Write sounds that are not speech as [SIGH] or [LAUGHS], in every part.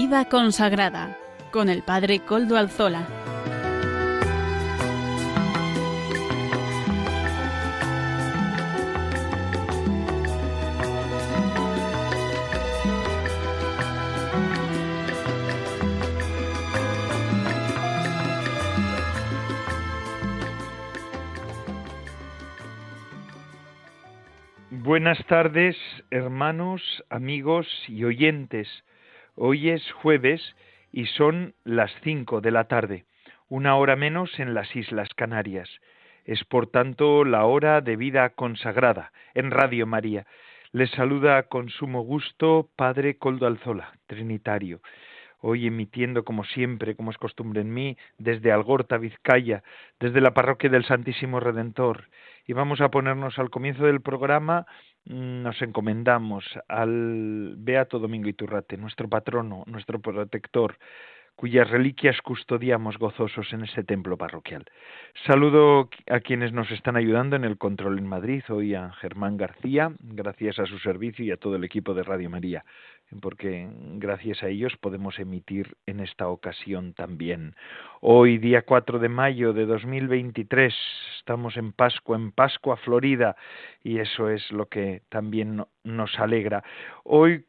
Vida consagrada con el Padre Coldo Alzola. Buenas tardes, hermanos, amigos y oyentes. Hoy es jueves y son las cinco de la tarde, una hora menos en las Islas Canarias. Es por tanto la hora de vida consagrada en Radio María. Les saluda con sumo gusto Padre Coldo Alzola, Trinitario hoy emitiendo como siempre, como es costumbre en mí, desde Algorta, Vizcaya, desde la parroquia del Santísimo Redentor. Y vamos a ponernos al comienzo del programa, nos encomendamos al Beato Domingo Iturrate, nuestro patrono, nuestro protector, cuyas reliquias custodiamos gozosos en ese templo parroquial. Saludo a quienes nos están ayudando en el control en Madrid, hoy a Germán García, gracias a su servicio y a todo el equipo de Radio María porque gracias a ellos podemos emitir en esta ocasión también. Hoy, día 4 de mayo de 2023, estamos en Pascua, en Pascua Florida, y eso es lo que también nos alegra. Hoy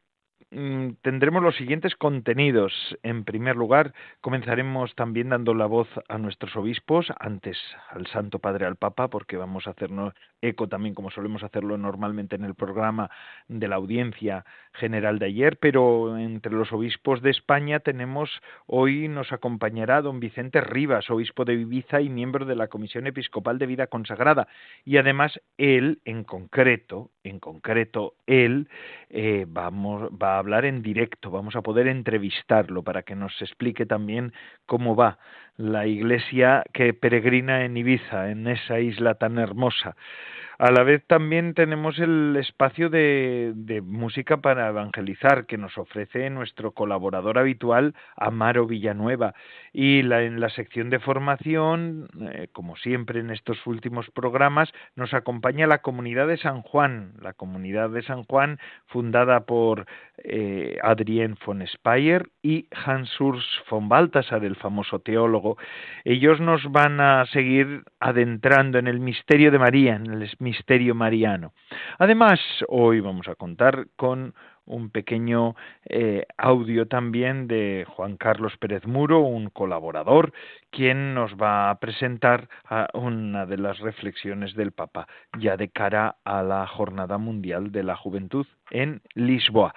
Mm, tendremos los siguientes contenidos. En primer lugar, comenzaremos también dando la voz a nuestros obispos, antes al Santo Padre, al Papa, porque vamos a hacernos eco también, como solemos hacerlo normalmente en el programa de la audiencia general de ayer, pero entre los obispos de España tenemos, hoy nos acompañará don Vicente Rivas, obispo de Ibiza y miembro de la Comisión Episcopal de Vida Consagrada, y además él, en concreto, en concreto, él eh, vamos, va a hablar en directo, vamos a poder entrevistarlo para que nos explique también cómo va la iglesia que peregrina en Ibiza, en esa isla tan hermosa. A la vez también tenemos el espacio de, música para evangelizar que nos ofrece nuestro colaborador habitual, Amaro Villanueva. Y en la sección de formación, eh, como siempre en estos últimos programas, nos acompaña la comunidad de San Juan, la comunidad de San Juan fundada por eh, Adrien von Speyer y Hans Urs von Balthasar, el famoso teólogo. Ellos nos van a seguir adentrando en el misterio de María, en el misterio mariano. Además, hoy vamos a contar con un pequeño eh, audio también de Juan Carlos Pérez Muro, un colaborador, quien nos va a presentar una de las reflexiones del Papa ya de cara a la Jornada Mundial de la Juventud en Lisboa.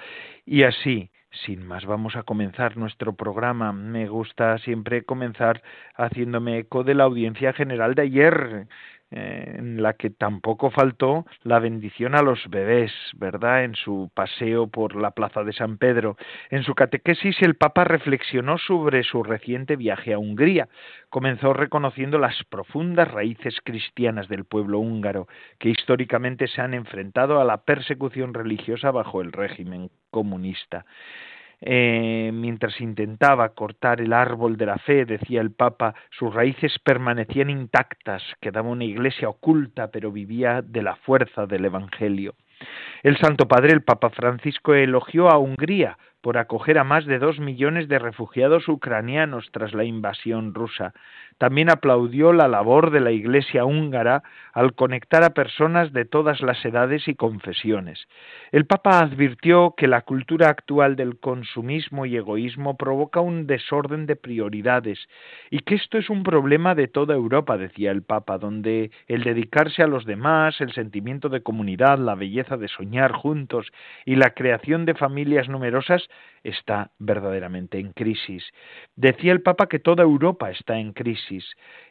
Y así, sin más, vamos a comenzar nuestro programa. Me gusta siempre comenzar haciéndome eco de la audiencia general de ayer, en la que tampoco faltó la bendición a los bebés, ¿verdad? En su paseo por la plaza de San Pedro. En su catequesis el Papa reflexionó sobre su reciente viaje a Hungría. Comenzó reconociendo las profundas raíces cristianas del pueblo húngaro, que históricamente se han enfrentado a la persecución religiosa bajo el régimen comunista. Eh, mientras intentaba cortar el árbol de la fe, decía el Papa, sus raíces permanecían intactas, quedaba una iglesia oculta, pero vivía de la fuerza del Evangelio. El Santo Padre, el Papa Francisco, elogió a Hungría por acoger a más de dos millones de refugiados ucranianos tras la invasión rusa. También aplaudió la labor de la Iglesia húngara al conectar a personas de todas las edades y confesiones. El Papa advirtió que la cultura actual del consumismo y egoísmo provoca un desorden de prioridades y que esto es un problema de toda Europa, decía el Papa, donde el dedicarse a los demás, el sentimiento de comunidad, la belleza de soñar juntos y la creación de familias numerosas está verdaderamente en crisis. Decía el Papa que toda Europa está en crisis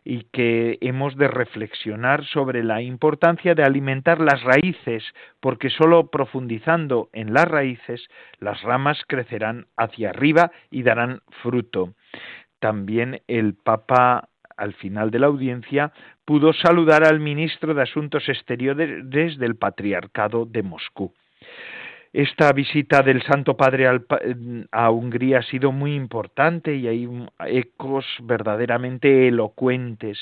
y que hemos de reflexionar sobre la importancia de alimentar las raíces, porque sólo profundizando en las raíces las ramas crecerán hacia arriba y darán fruto. También el Papa al final de la audiencia, pudo saludar al ministro de Asuntos Exteriores del Patriarcado de Moscú. Esta visita del Santo Padre a Hungría ha sido muy importante y hay ecos verdaderamente elocuentes.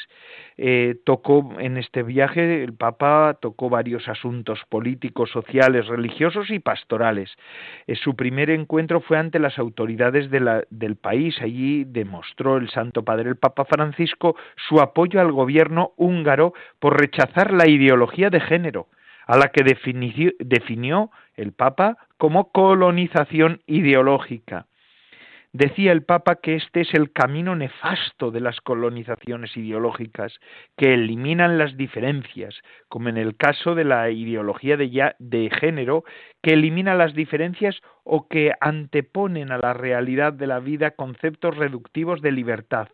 Eh, tocó en este viaje, el Papa tocó varios asuntos políticos, sociales, religiosos y pastorales. Eh, su primer encuentro fue ante las autoridades del país. Allí demostró el Santo Padre, el Papa Francisco, su apoyo al gobierno húngaro por rechazar la ideología de género a la que definió el Papa como colonización ideológica. Decía el Papa que este es el camino nefasto de las colonizaciones ideológicas, que eliminan las diferencias, como en el caso de la ideología de, de, género, que elimina las diferencias o que anteponen a la realidad de la vida conceptos reductivos de libertad.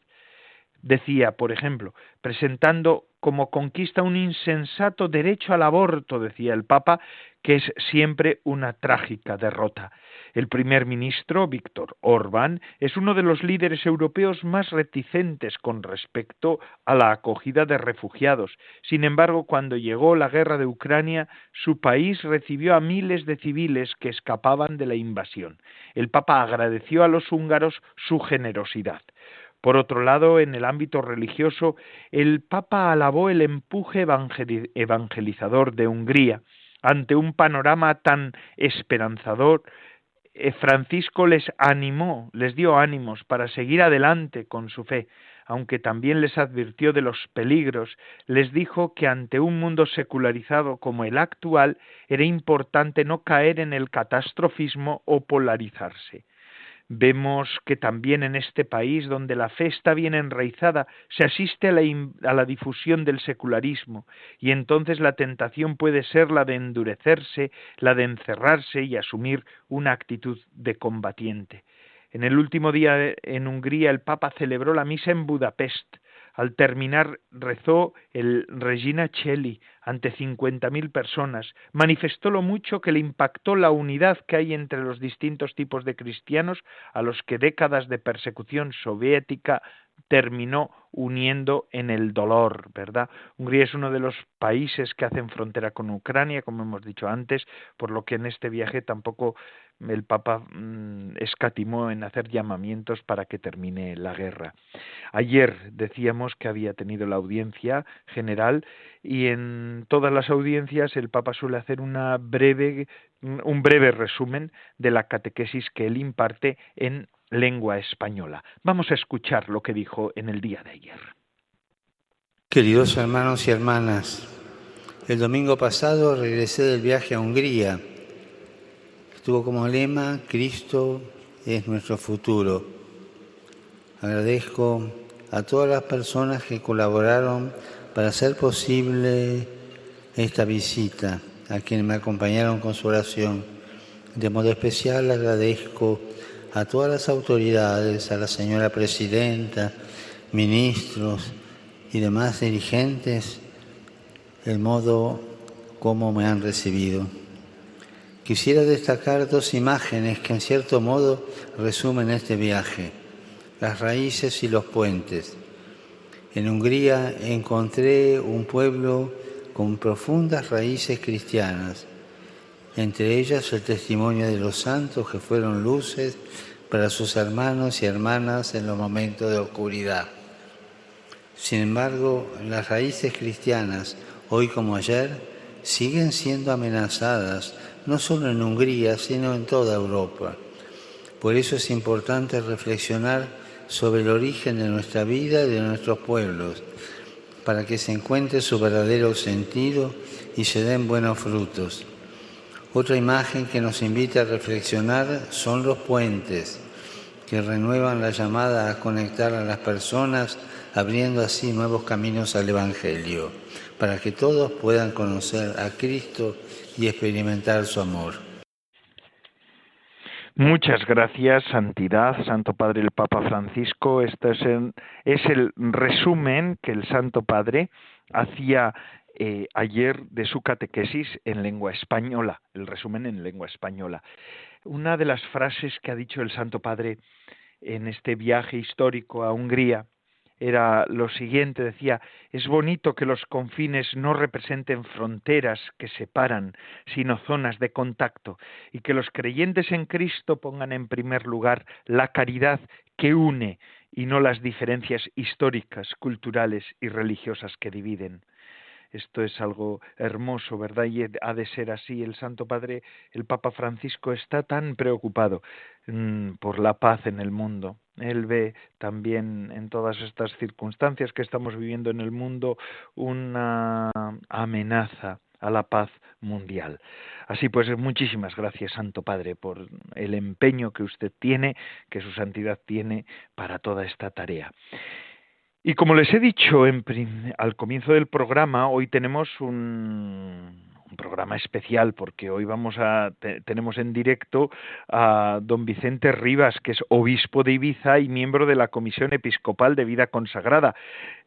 Decía, por ejemplo, presentando como conquista un insensato derecho al aborto, decía el Papa, que es siempre una trágica derrota. El primer ministro, Víctor Orbán, es uno de los líderes europeos más reticentes con respecto a la acogida de refugiados. Sin embargo, cuando llegó la guerra de Ucrania, su país recibió a miles de civiles que escapaban de la invasión. El Papa agradeció a los húngaros su generosidad. Por otro lado, en el ámbito religioso, el Papa alabó el empuje evangelizador de Hungría. Ante un panorama tan esperanzador, eh, Francisco les animó, les dio ánimos para seguir adelante con su fe, aunque también les advirtió de los peligros, les dijo que ante un mundo secularizado como el actual era importante no caer en el catastrofismo o polarizarse. Vemos que también en este país, donde la fe está bien enraizada, se asiste a la, a la, difusión del secularismo, y entonces la tentación puede ser la de endurecerse, la de encerrarse y asumir una actitud de combatiente. En el último día en Hungría el Papa celebró la misa en Budapest, al terminar rezó el Regina Cheli ante cincuenta mil personas, manifestó lo mucho que le impactó la unidad que hay entre los distintos tipos de cristianos a los que décadas de persecución soviética terminó uniendo en el dolor, ¿verdad? Hungría es uno de los países que hacen frontera con Ucrania, como hemos dicho antes, por lo que en este viaje tampoco el Papa mm, escatimó en hacer llamamientos para que termine la guerra. Ayer decíamos que había tenido la audiencia general y en todas las audiencias el Papa suele hacer una breve, un breve resumen de la catequesis que él imparte en lengua española. Vamos a escuchar lo que dijo en el día de ayer. Queridos hermanos y hermanas, el domingo pasado regresé del viaje a Hungría tuvo como lema Cristo es nuestro futuro. Agradezco a todas las personas que colaboraron para hacer posible esta visita, a quienes me acompañaron con su oración. De modo especial agradezco a todas las autoridades, a la señora presidenta, ministros y demás dirigentes, el modo como me han recibido. Quisiera destacar dos imágenes que en cierto modo resumen este viaje, las raíces y los puentes. En Hungría encontré un pueblo con profundas raíces cristianas, entre ellas el testimonio de los santos que fueron luces para sus hermanos y hermanas en los momentos de oscuridad. Sin embargo, las raíces cristianas, hoy como ayer, siguen siendo amenazadas no solo en Hungría, sino en toda Europa. Por eso es importante reflexionar sobre el origen de nuestra vida y de nuestros pueblos, para que se encuentre su verdadero sentido y se den buenos frutos. Otra imagen que nos invita a reflexionar son los puentes, que renuevan la llamada a conectar a las personas, abriendo así nuevos caminos al Evangelio, para que todos puedan conocer a Cristo y experimentar su amor. Muchas gracias, Santidad, Santo Padre el Papa Francisco. Este es el, es el resumen que el Santo Padre hacía eh, ayer de su catequesis en lengua española, el resumen en lengua española. Una de las frases que ha dicho el Santo Padre en este viaje histórico a Hungría era lo siguiente, decía, es bonito que los confines no representen fronteras que separan, sino zonas de contacto, y que los creyentes en Cristo pongan en primer lugar la caridad que une y no las diferencias históricas, culturales y religiosas que dividen. Esto es algo hermoso, ¿verdad? Y ha de ser así. El Santo Padre, el Papa Francisco, está tan preocupado mm, por la paz en el mundo. Él ve también en todas estas circunstancias que estamos viviendo en el mundo una amenaza a la paz mundial. Así pues, muchísimas gracias, Santo Padre, por el empeño que usted tiene, que su santidad tiene para toda esta tarea. Y como les he dicho en, al comienzo del programa, hoy tenemos un, programa especial porque hoy vamos a tenemos en directo a don Vicente Rivas, que es obispo de Ibiza y miembro de la Comisión Episcopal de Vida Consagrada.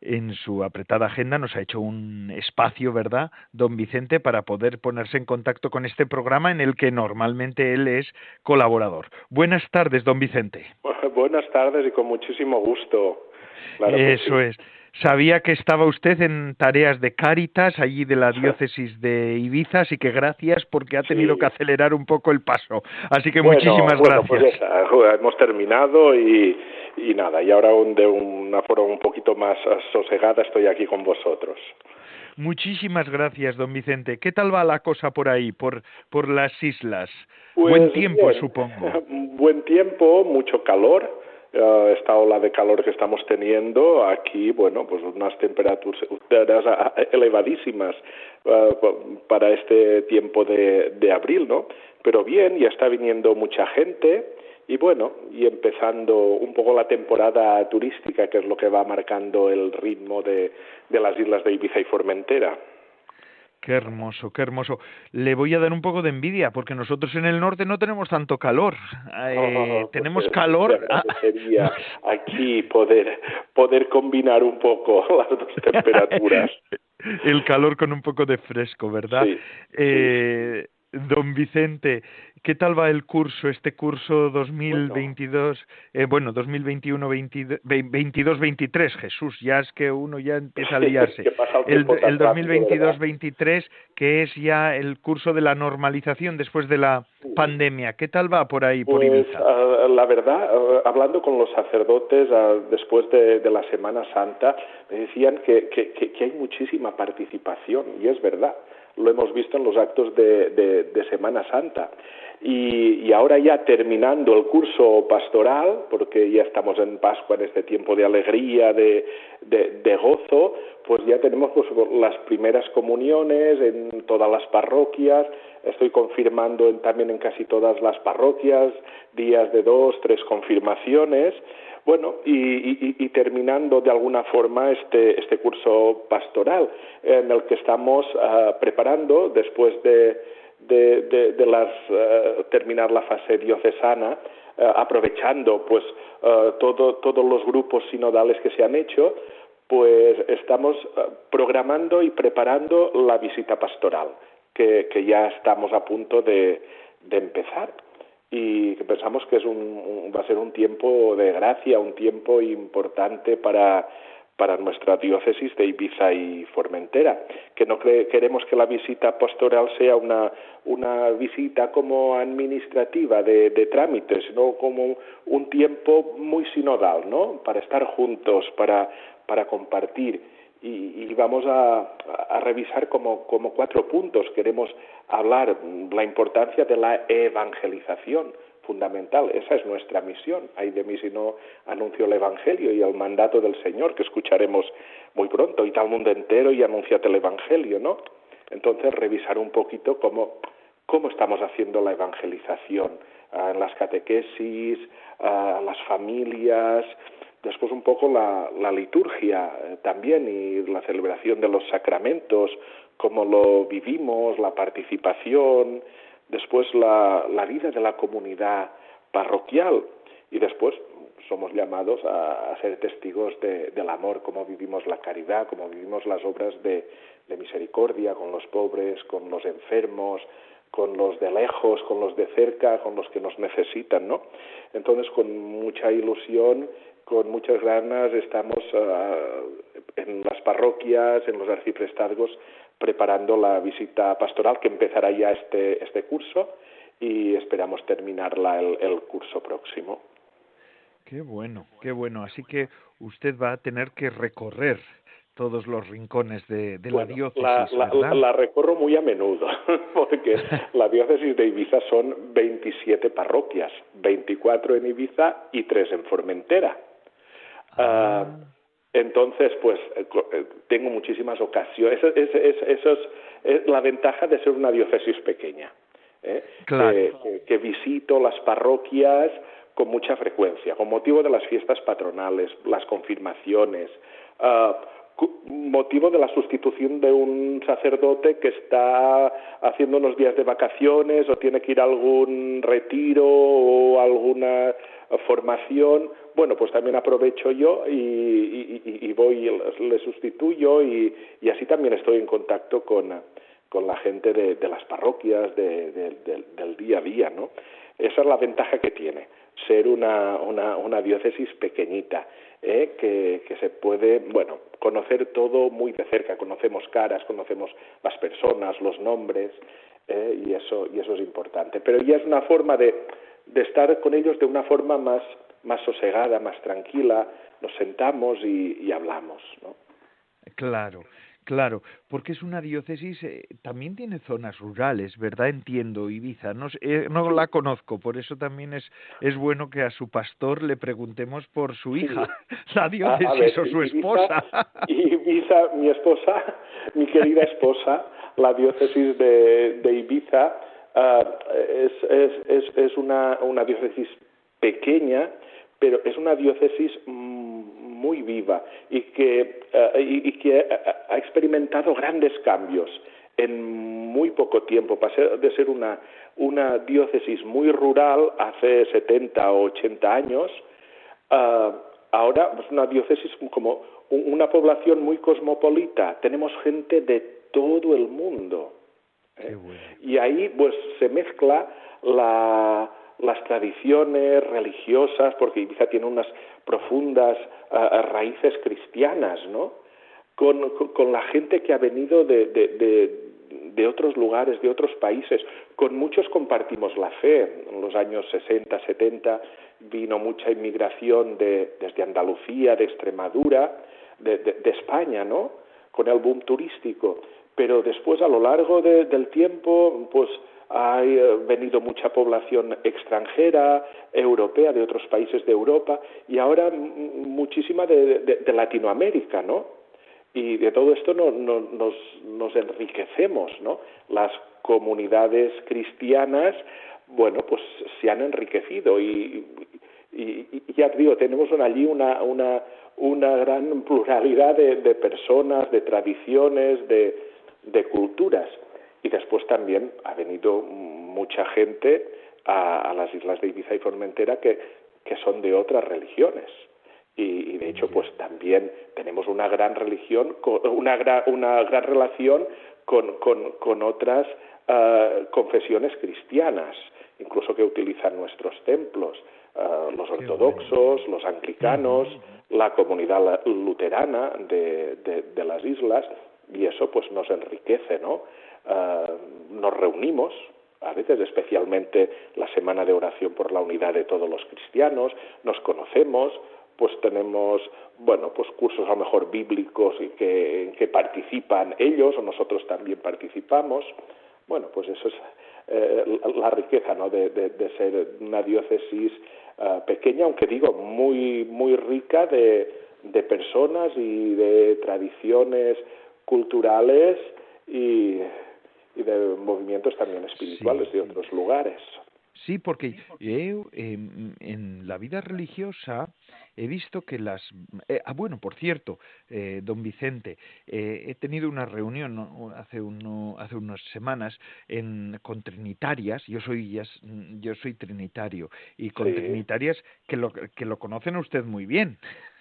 En su apretada agenda nos ha hecho un espacio, ¿verdad, don Vicente, para poder ponerse en contacto con este programa en el que normalmente él es colaborador. Buenas tardes, don Vicente. [LAUGHS] Buenas tardes y con muchísimo gusto. Eso es. Sabía que estaba usted en tareas de Cáritas, allí de la diócesis de Ibiza, así que gracias porque ha tenido que acelerar un poco el paso. Así que muchísimas bueno, gracias. Pues hemos terminado y, y nada, y ahora de una forma un poquito más sosegada estoy aquí con vosotros. Muchísimas gracias, don Vicente. ¿Qué tal va la cosa por ahí, por, por las islas? Buen pues tiempo, supongo. [LAUGHS] Buen tiempo, mucho calor uh, esta ola de calor que estamos teniendo aquí, bueno, pues unas temperaturas elevadísimas uh, para este tiempo de, de abril, ¿no? Pero bien, ya está viniendo mucha gente y bueno, y empezando un poco la temporada turística, que es lo que va marcando el ritmo de, de las islas de Ibiza y Formentera. Qué hermoso, qué hermoso. Le voy a dar un poco de envidia porque nosotros en el norte no tenemos tanto calor. Eh, pues tenemos calor. Sería aquí poder poder combinar un poco [LAUGHS] las dos temperaturas. [LAUGHS] el calor con un poco de fresco, ¿verdad? Sí, eh, Don Vicente, ¿qué tal va el curso, este curso 2022, eh, bueno, 2021-22-23? Jesús, ya es que uno ya empieza a liarse. [LAUGHS] el, el 2022-23, que es ya el curso de la normalización después de la pandemia. ¿Qué tal va por ahí, por pues, Ibiza? Uh, la verdad, uh, hablando con los sacerdotes uh, después de, de, la Semana Santa, me decían que, que, que hay muchísima participación, y es verdad lo hemos visto en los actos de, de, Semana Santa. Y, y, ahora ya terminando el curso pastoral, porque ya estamos en Pascua, en este tiempo de alegría, de, de gozo, pues ya tenemos pues, las primeras comuniones en todas las parroquias, estoy confirmando en, también en casi todas las parroquias, días de dos, tres confirmaciones, bueno, y, y, y, terminando de alguna forma este, este curso pastoral en el que estamos uh, preparando después de, de, de, las, uh, terminar la fase diocesana, uh, aprovechando pues todo, todos los grupos sinodales que se han hecho, pues estamos programando y preparando la visita pastoral, que, que ya estamos a punto de, de empezar y que pensamos que es un, va a ser un tiempo de gracia, un tiempo importante para, para nuestra diócesis de Ibiza y Formentera, que no queremos que la visita pastoral sea una, una visita como administrativa de, de trámites, sino como un tiempo muy sinodal, ¿no? Para estar juntos, para, para compartir y, y vamos a, revisar como, como, cuatro puntos. Queremos hablar la importancia de la evangelización fundamental. Esa es nuestra misión. Hay de mí si no anuncio el Evangelio y el mandato del Señor que escucharemos muy pronto. Y tal mundo entero y anunciate el Evangelio, ¿no? Entonces revisar un poquito cómo, cómo estamos haciendo la evangelización uh, en las catequesis, a uh, las familias, después un poco la, la liturgia eh, también y la celebración de los sacramentos, cómo lo vivimos, la participación, después la, la vida de la comunidad parroquial y después somos llamados a, ser testigos de, del amor, cómo vivimos la caridad, cómo vivimos las obras de, de misericordia con los pobres, con los enfermos, con los de lejos, con los de cerca, con los que nos necesitan, ¿no? Entonces, con mucha ilusión con muchas ganas estamos en las parroquias, en los arciprestazgos, preparando la visita pastoral que empezará ya este, este curso y esperamos terminarla el, el curso próximo. Qué bueno, qué bueno. Así que usted va a tener que recorrer todos los rincones de, la diócesis. La, la, recorro muy a menudo, [LAUGHS] porque la diócesis de Ibiza son 27 parroquias, 24 en Ibiza y 3 en Formentera. Ah. Entonces, pues eh, eh, tengo muchísimas ocasiones. Es, eso es, la ventaja de ser una diócesis pequeña. ¿eh? Que, visito las parroquias con mucha frecuencia, con motivo de las fiestas patronales, las confirmaciones, uh, motivo de la sustitución de un sacerdote que está haciendo unos días de vacaciones o tiene que ir a algún retiro o alguna formación, bueno, pues también aprovecho yo y, y, voy, le sustituyo y, así también estoy en contacto con, con la gente de, las parroquias, del día a día, ¿no? Esa es la ventaja que tiene, ser una, una, una diócesis pequeñita, ¿eh? que, que se puede, bueno, conocer todo muy de cerca, conocemos caras, conocemos las personas, los nombres, ¿eh? y, eso, y eso es importante. Pero ya es una forma de, de estar con ellos de una forma más, más sosegada, más tranquila, nos sentamos y, y hablamos, ¿no? Claro. Claro, porque es una diócesis, eh, también tiene zonas rurales, ¿verdad? Entiendo, Ibiza. No, eh, no la conozco, por eso también es, es bueno que a su pastor le preguntemos por su hija, [LAUGHS] la diócesis o su esposa. [LAUGHS] Ibiza, mi esposa, [LAUGHS] mi querida esposa, la diócesis de, de Ibiza, uh, es, es, es, es una, una diócesis pequeña, pero es una diócesis muy viva y que, eh, y, que ha experimentado grandes cambios en muy poco tiempo. Pasé de ser una, una diócesis muy rural hace 70 o 80 años, uh, ahora es una diócesis como una población muy cosmopolita. Tenemos gente de todo el mundo. ¿eh? Y ahí pues se mezcla la, las tradiciones religiosas, porque Ibiza tiene unas profundas uh, raíces cristianas, ¿no? Con, con, la gente que ha venido de, de, de, otros lugares, de otros países. Con muchos compartimos la fe. En los años 60, 70 vino mucha inmigración de, desde Andalucía, de Extremadura, de, de, España, ¿no? Con el boom turístico. Pero después, a lo largo del tiempo, pues ha eh, venido mucha población extranjera, europea, de otros países de Europa y ahora muchísima de, Latinoamérica, ¿no? Y de todo esto no, nos, nos enriquecemos, ¿no? Las comunidades cristianas, bueno, pues se han enriquecido y, y, ya digo, tenemos allí una, una, una gran pluralidad de, de personas, de tradiciones, de, de culturas y después también ha venido mucha gente a, las islas de Ibiza y Formentera que, que son de otras religiones. Y, de hecho, pues también tenemos una gran religión, una gran, una gran relación con, con, con otras ah, confesiones cristianas, incluso que utilizan nuestros templos, ah, los ortodoxos, los anglicanos, la comunidad luterana de, de, de, las islas, y eso pues nos enriquece, ¿no? Eh, nos reunimos, a veces especialmente la semana de oración por la unidad de todos los cristianos, nos conocemos, pues tenemos, bueno, pues cursos a lo mejor bíblicos y que, en que participan ellos o nosotros también participamos. Bueno, pues eso es eh, la riqueza, ¿no? De, de, ser una diócesis eh, pequeña, aunque digo muy, muy rica de, de personas y de tradiciones culturales y y de movimientos también espirituales de otros lugares. Sí, porque yo en la vida religiosa he visto que las... Eh, ah, bueno, por cierto, eh, don Vicente, eh, he tenido una reunión hace, uno, hace unas semanas en, con trinitarias, yo soy, yo soy trinitario, y con trinitarias que lo, que lo conocen usted muy bien,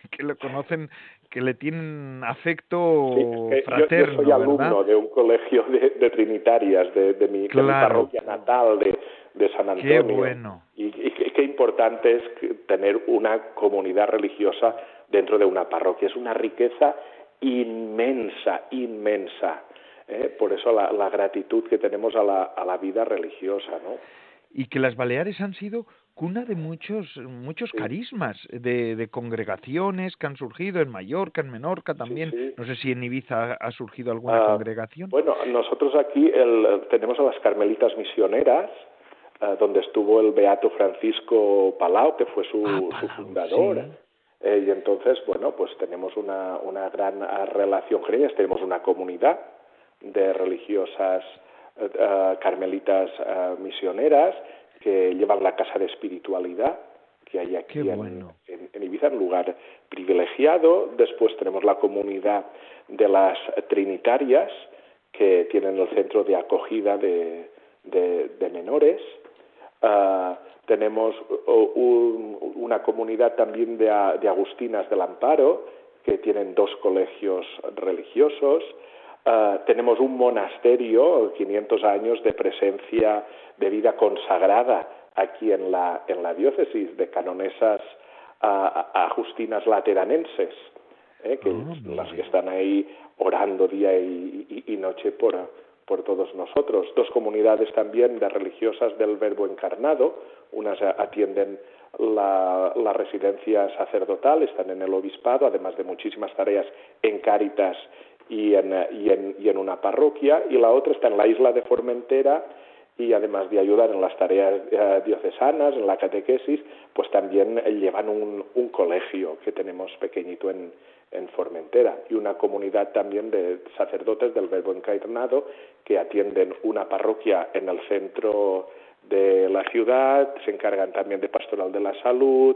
que lo conocen que le tienen afecto fraterno. Yo, soy alumno de un colegio de, Trinitarias, de, mi, parroquia natal, de, de San Antonio. Qué bueno. Y, qué importante es tener una comunidad religiosa dentro de una parroquia. Es una riqueza inmensa, inmensa. ¿eh? Por eso la, la, gratitud que tenemos a la, a la vida religiosa, ¿no? Y que las Baleares han sido cuna de muchos muchos carismas de, de, congregaciones que han surgido en Mallorca, en Menorca también. No sé si en Ibiza ha surgido alguna ah, congregación. Bueno, nosotros aquí el, tenemos a las Carmelitas Misioneras, eh, donde estuvo el Beato Francisco Palau, que fue su, ah, su fundador. Eh, y entonces, bueno, pues tenemos una, una gran relación con ellas, tenemos una comunidad de religiosas eh, carmelitas misioneras que llevan la casa de espiritualidad que hay aquí en, Ibiza, un lugar privilegiado. Después tenemos la comunidad de las trinitarias, que tienen el centro de acogida de, de, menores. Ah, tenemos una comunidad también de, de, agustinas del Amparo, que tienen dos colegios religiosos. Ah, tenemos un monasterio, 500 años de presencia de vida consagrada aquí en la, en la diócesis de canonesas ajustinas lateranenses, ¿eh? que ah, las que están ahí orando día y, noche por, por todos nosotros. Dos comunidades también de religiosas del Verbo encarnado, unas atienden la, la, residencia sacerdotal, están en el obispado, además de muchísimas tareas en Cáritas y en, y en, y en una parroquia, y la otra está en la isla de Formentera, y además de ayudar en las tareas eh, diocesanas, en la catequesis, pues también llevan un, un colegio que tenemos pequeñito en, en Formentera y una comunidad también de sacerdotes del Verbo Encarnado que atienden una parroquia en el centro de la ciudad, se encargan también de pastoral de la salud,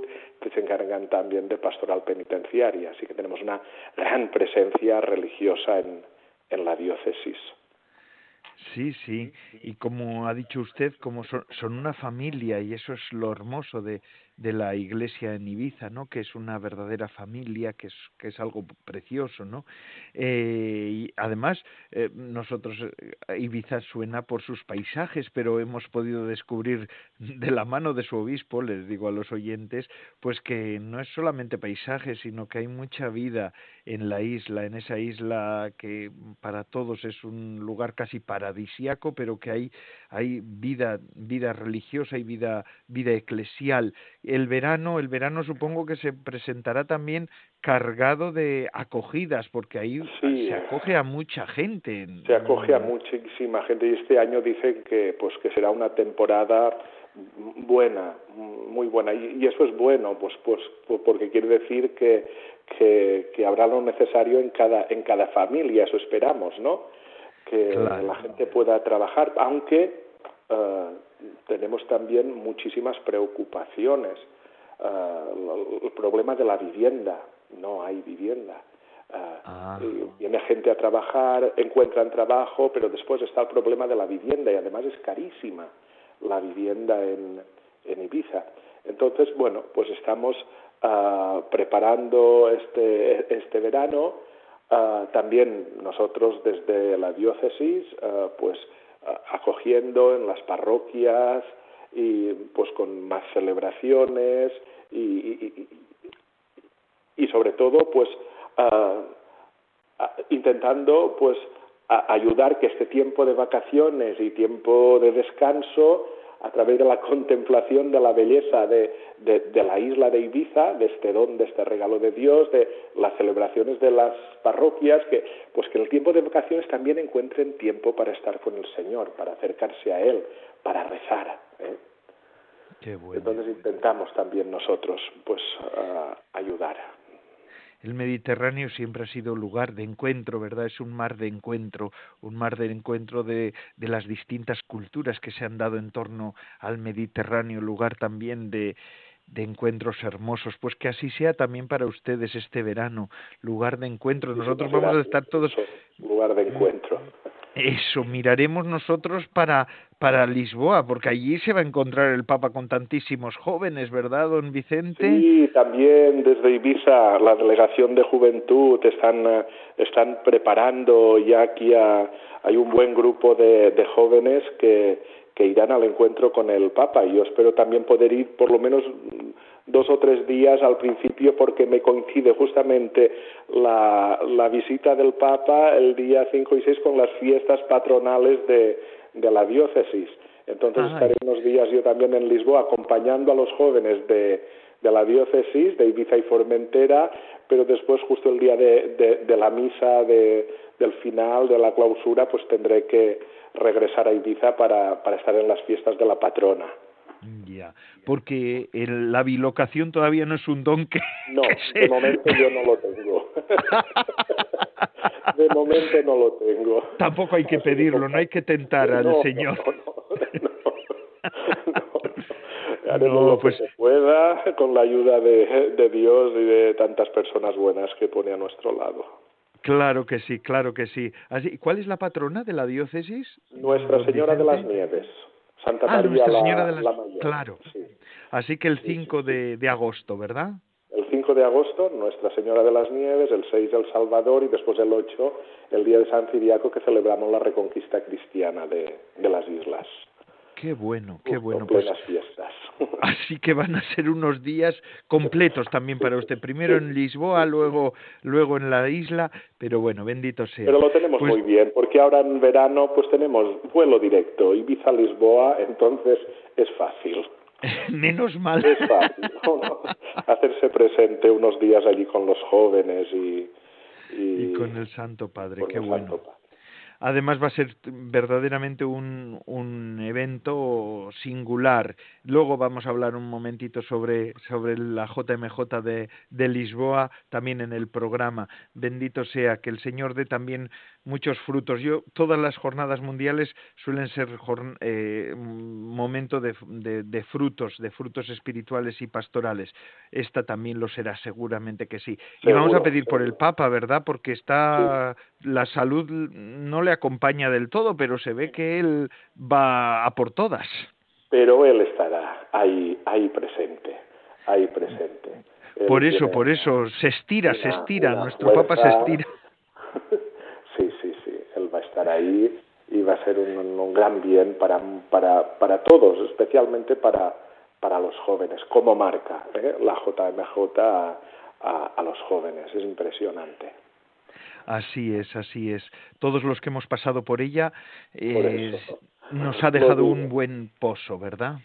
se encargan también de pastoral penitenciaria, así que tenemos una gran presencia religiosa en, en la diócesis. Sí, sí, y como ha dicho usted, como son, son, una familia y eso es lo hermoso de, de la iglesia en Ibiza, ¿no? Que es una verdadera familia, que es, que es algo precioso, ¿no? Eh, y además, eh, nosotros, eh, Ibiza suena por sus paisajes, pero hemos podido descubrir [LAUGHS] de la mano de su obispo, les digo a los oyentes, pues que no es solamente paisaje, sino que hay mucha vida en la isla, en esa isla que para todos es un lugar casi paradisiaco, pero que hay, hay vida, vida religiosa y vida, vida eclesial el verano, el verano supongo que se presentará también cargado de acogidas, porque ahí se acoge a mucha gente. Se acoge a muchísima gente y este año dicen que pues que será una temporada buena, muy buena y, eso es bueno, pues pues porque quiere decir que, que, habrá lo necesario en cada en cada familia, eso esperamos, ¿no? Que la gente pueda trabajar, aunque eh, tenemos también muchísimas preocupaciones. Uh, el problema de la vivienda, no hay vivienda. Uh, ah. Viene gente a trabajar, encuentran trabajo, pero después está el problema de la vivienda y además es carísima la vivienda en, en Ibiza. Entonces, bueno, pues estamos uh, preparando este, este verano. también nosotros desde la diócesis, pues acogiendo en las parroquias y pues con más celebraciones y, y, sobre todo pues intentando pues ayudar que este tiempo de vacaciones y tiempo de descanso a través de la contemplación de la belleza de, de, la isla de Ibiza, de este don, de este regalo de Dios, de las celebraciones de las parroquias, que pues que en el tiempo de vacaciones también encuentren tiempo para estar con el Señor, para acercarse a Él, para rezar. ¿eh? Entonces intentamos también nosotros pues ayudar. El Mediterráneo siempre ha sido lugar de encuentro, ¿verdad? Es un mar de encuentro, un mar de encuentro de, de las distintas culturas que se han dado en torno al Mediterráneo, lugar también de, de encuentros hermosos. Pues que así sea también para ustedes este verano, lugar de encuentro. Nosotros vamos a estar todos. Lugar de encuentro. Eso, miraremos nosotros para, para Lisboa, porque allí se va a encontrar el Papa con tantísimos jóvenes, ¿verdad, don Vicente? Sí, también desde Ibiza, la delegación de juventud están, eh, están preparando ya aquí hay un buen grupo de, de jóvenes que, que irán al encuentro con el Papa. Y yo espero también poder ir por lo menos dos o tres días al principio porque me coincide justamente la, la visita del Papa el día 5 y 6 con las fiestas patronales de, de la diócesis. Entonces estaré unos días yo también en Lisboa acompañando a los jóvenes de, de la diócesis de Ibiza y Formentera, pero después justo el día de, de, la misa de, del final, de la clausura, pues tendré que regresar a Ibiza para, para estar en las fiestas de la patrona. Ya, porque la bilocación todavía no es un don que... No, de momento yo no lo tengo. [LAUGHS] de momento no lo tengo. Tampoco hay que pedirlo, no hay que tentar al Señor. Haremos lo pues... que se pueda con la ayuda de, de Dios y de tantas personas buenas que pone a nuestro lado. Claro que sí, claro que sí. Así, ¿Cuál es la patrona de la diócesis? Nuestra Señora de las Nieves. Santa ah, María Nuestra Señora la, de las... Nieves. Claro. Así que el 5 de, de agosto, ¿verdad? El 5 de agosto, Nuestra Señora de las Nieves, el 6 El Salvador y después el 8, el día de San Ciriaco, que celebramos la reconquista cristiana de, de las islas. Qué bueno, qué bueno. Pues, fiestas. [LAUGHS] Así que van a ser unos días completos también para usted. Primero en Lisboa, luego, luego en la isla, pero bueno, bendito sea. Pero lo tenemos Pues- muy bien, porque ahora en verano pues tenemos vuelo directo, Ibiza-Lisboa, entonces es fácil. [LAUGHS] Menos mal. Es fácil. Hacerse presente unos días allí con los jóvenes y... Y, Y con el Santo Padre, qué bueno. Santo Padre. Además va a ser verdaderamente un, un evento singular. Luego vamos a hablar un momentito sobre, sobre la JMJ de, de Lisboa, también en el programa. Bendito sea que el Señor dé también muchos frutos. Yo todas las jornadas mundiales suelen ser eh, momento de, de, de frutos, de frutos espirituales y pastorales. Esta también lo será, seguramente que sí. y vamos a Seguro, pedir por el. Papa, ¿verdad? Porque está la salud no le acompaña del todo, pero se ve que él va a por todas. Pero él estará ahí, ahí presente, ahí presente. Él Por eso, por eso se estira, se estira, nuestro Papa se estira. [LAUGHS] Sí, sí, sí, él va a estar ahí y va a ser un, un gran bien para, para, para todos, especialmente para, para los jóvenes, como marca ¿eh? la JMJ a, a, a los jóvenes. Es impresionante. Así es, así es. Todos los que hemos pasado por ella eh, nos ha dejado un buen pozo, ¿verdad?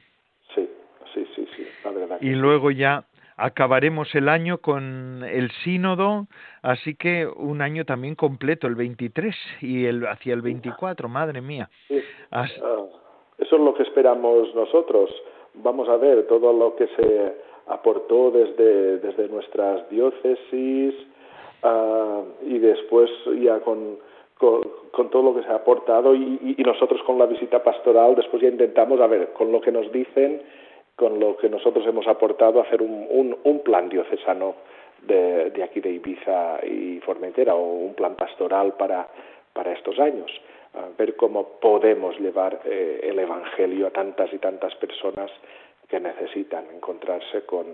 Sí, sí, sí, sí, la verdad. Y luego ya acabaremos el año con el sínodo, así que un año también completo, el 23 y el hacia el 24, madre mía. Sí. As- Ah, eso es lo que esperamos nosotros. Vamos a ver todo lo que se aportó desde, desde nuestras diócesis ah, y después ya con, con, con todo lo que se ha aportado y, y- y nosotros con la visita pastoral después ya intentamos, a ver, con lo que nos dicen, con lo que nosotros hemos aportado, hacer un, un, plan diocesano de, de aquí de Ibiza y Formentera o un plan pastoral para, para estos años a ver cómo podemos llevar eh, el Evangelio a tantas y tantas personas que necesitan encontrarse con,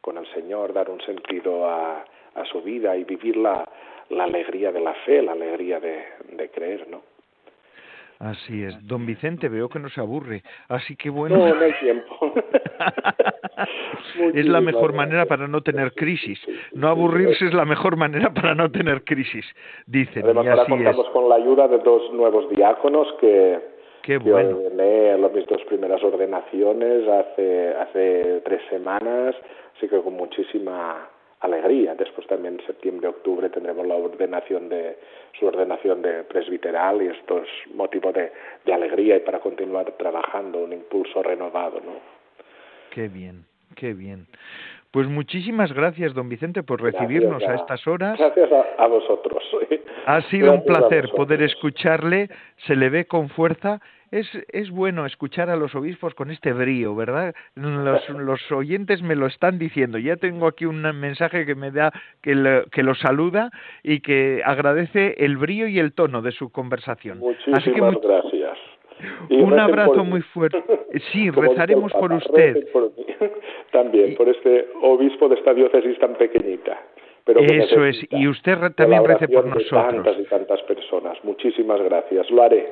con el Señor, dar un sentido a, a su vida y vivir la, la alegría de la fe, la alegría de, de creer, ¿no? Así es. Don Vicente, veo que no se aburre. Así que bueno. No, no hay tiempo. [LAUGHS] es la mejor manera para no tener crisis. No aburrirse es la mejor manera para no tener crisis, dicen. Además, y ahora así es. contamos con la ayuda de dos nuevos diáconos que, Qué bueno. ordené las mis dos primeras ordenaciones hace, hace tres semanas, así que con muchísima alegría. Después también en septiembre, octubre tendremos la ordenación de su ordenación de presbiteral y esto es motivo de, de alegría y para continuar trabajando, un impulso renovado, ¿no? Qué bien, qué bien. Pues muchísimas gracias, don Vicente, por recibirnos a a- estas horas. Gracias a, a vosotros. Ha sido un Gracias placer poder escucharle, se le ve con fuerza. Es, es bueno escuchar a los obispos con este brío, ¿verdad? Los, [LAUGHS] los oyentes me lo están diciendo. Ya tengo aquí un mensaje que me da, que, lo- que lo saluda y que agradece el brío y el tono de su conversación. Muchísimas Así que mu- gracias. Y un abrazo muy fuerte. [LAUGHS] Sí, rezaremos por usted. por. [LAUGHS] También, por este obispo de esta diócesis tan pequeñita. Pero Eso es, y usted también rece por nosotros. Tantas y tantas personas. Muchísimas gracias. Lo haré.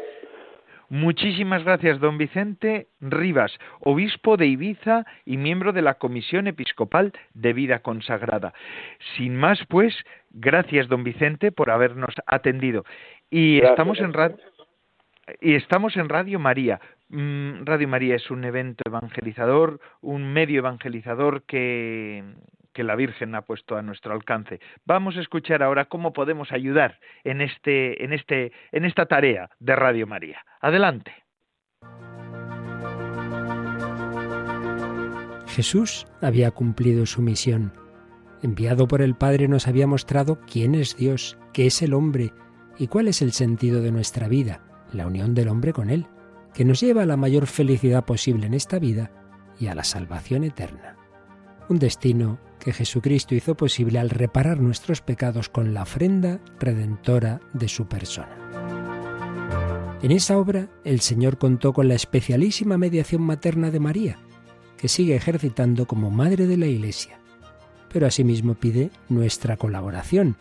Muchísimas gracias, don Vicente Rivas, obispo de Ibiza y miembro de la Comisión Episcopal de Vida Consagrada. Sin más, pues, gracias, don Vicente, por habernos atendido. Y estamos en radio. Y estamos en Radio María. Mm, radio María es un evento evangelizador, un medio evangelizador que, que la Virgen ha puesto a nuestro alcance. Vamos a escuchar ahora cómo podemos ayudar en, este, en, este, en esta tarea de Radio María. Adelante. Jesús había cumplido su misión. Enviado por el Padre nos había mostrado quién es Dios, qué es el hombre y cuál es el sentido de nuestra vida, la unión del hombre con Él, que nos lleva a la mayor felicidad posible en esta vida y a la salvación eterna. Un destino que Jesucristo hizo posible al reparar nuestros pecados con la ofrenda redentora de su persona. En esa obra el Señor contó con la especialísima mediación materna de María, que sigue ejercitando como Madre de la Iglesia, pero asimismo pide nuestra colaboración.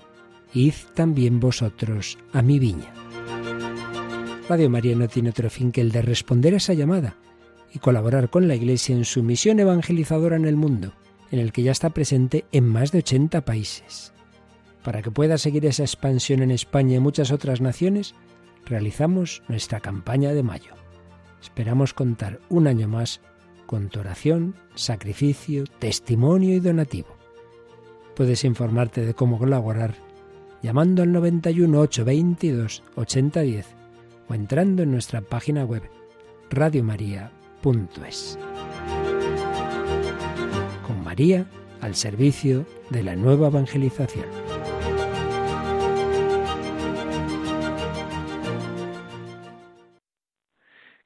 Id también vosotros a mi viña. Radio María no tiene otro fin que el de responder a esa llamada y colaborar con la Iglesia en su misión evangelizadora en el mundo en el que ya está presente en más de 80 países. Para que pueda seguir esa expansión en España y muchas otras naciones, realizamos nuestra campaña de mayo. Esperamos contar un año más con tu oración, sacrificio, testimonio y donativo. Puedes informarte de cómo colaborar llamando al 91 822 8010 o entrando en nuestra página web radiomaria.es. María al servicio de la nueva evangelización.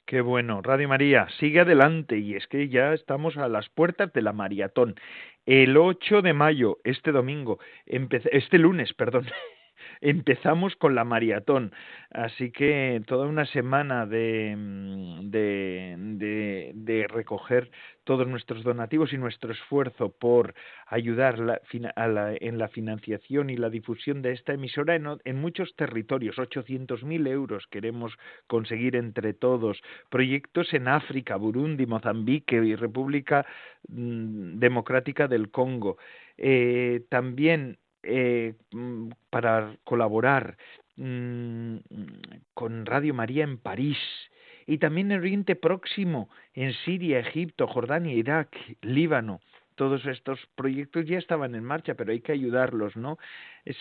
Qué bueno, Radio María, sigue adelante y es que ya estamos a las puertas de la maratón. El 8 de mayo, este domingo, este lunes, perdón, [LAUGHS] empezamos con la maratón. Así que toda una semana de, mm, de, de, recoger todos nuestros donativos y nuestro esfuerzo por ayudar en la financiación y la difusión de esta emisora en, en muchos territorios. 800.000 euros queremos conseguir entre todos. Proyectos en África, Burundi, Mozambique y República mm, Democrática del Congo. Eh, también eh, mm, para colaborar mm, con Radio María en París y también en Oriente Próximo, en Siria, Egipto, Jordania, Irak, Líbano. Todos estos proyectos ya estaban en marcha, pero hay que ayudarlos, ¿no?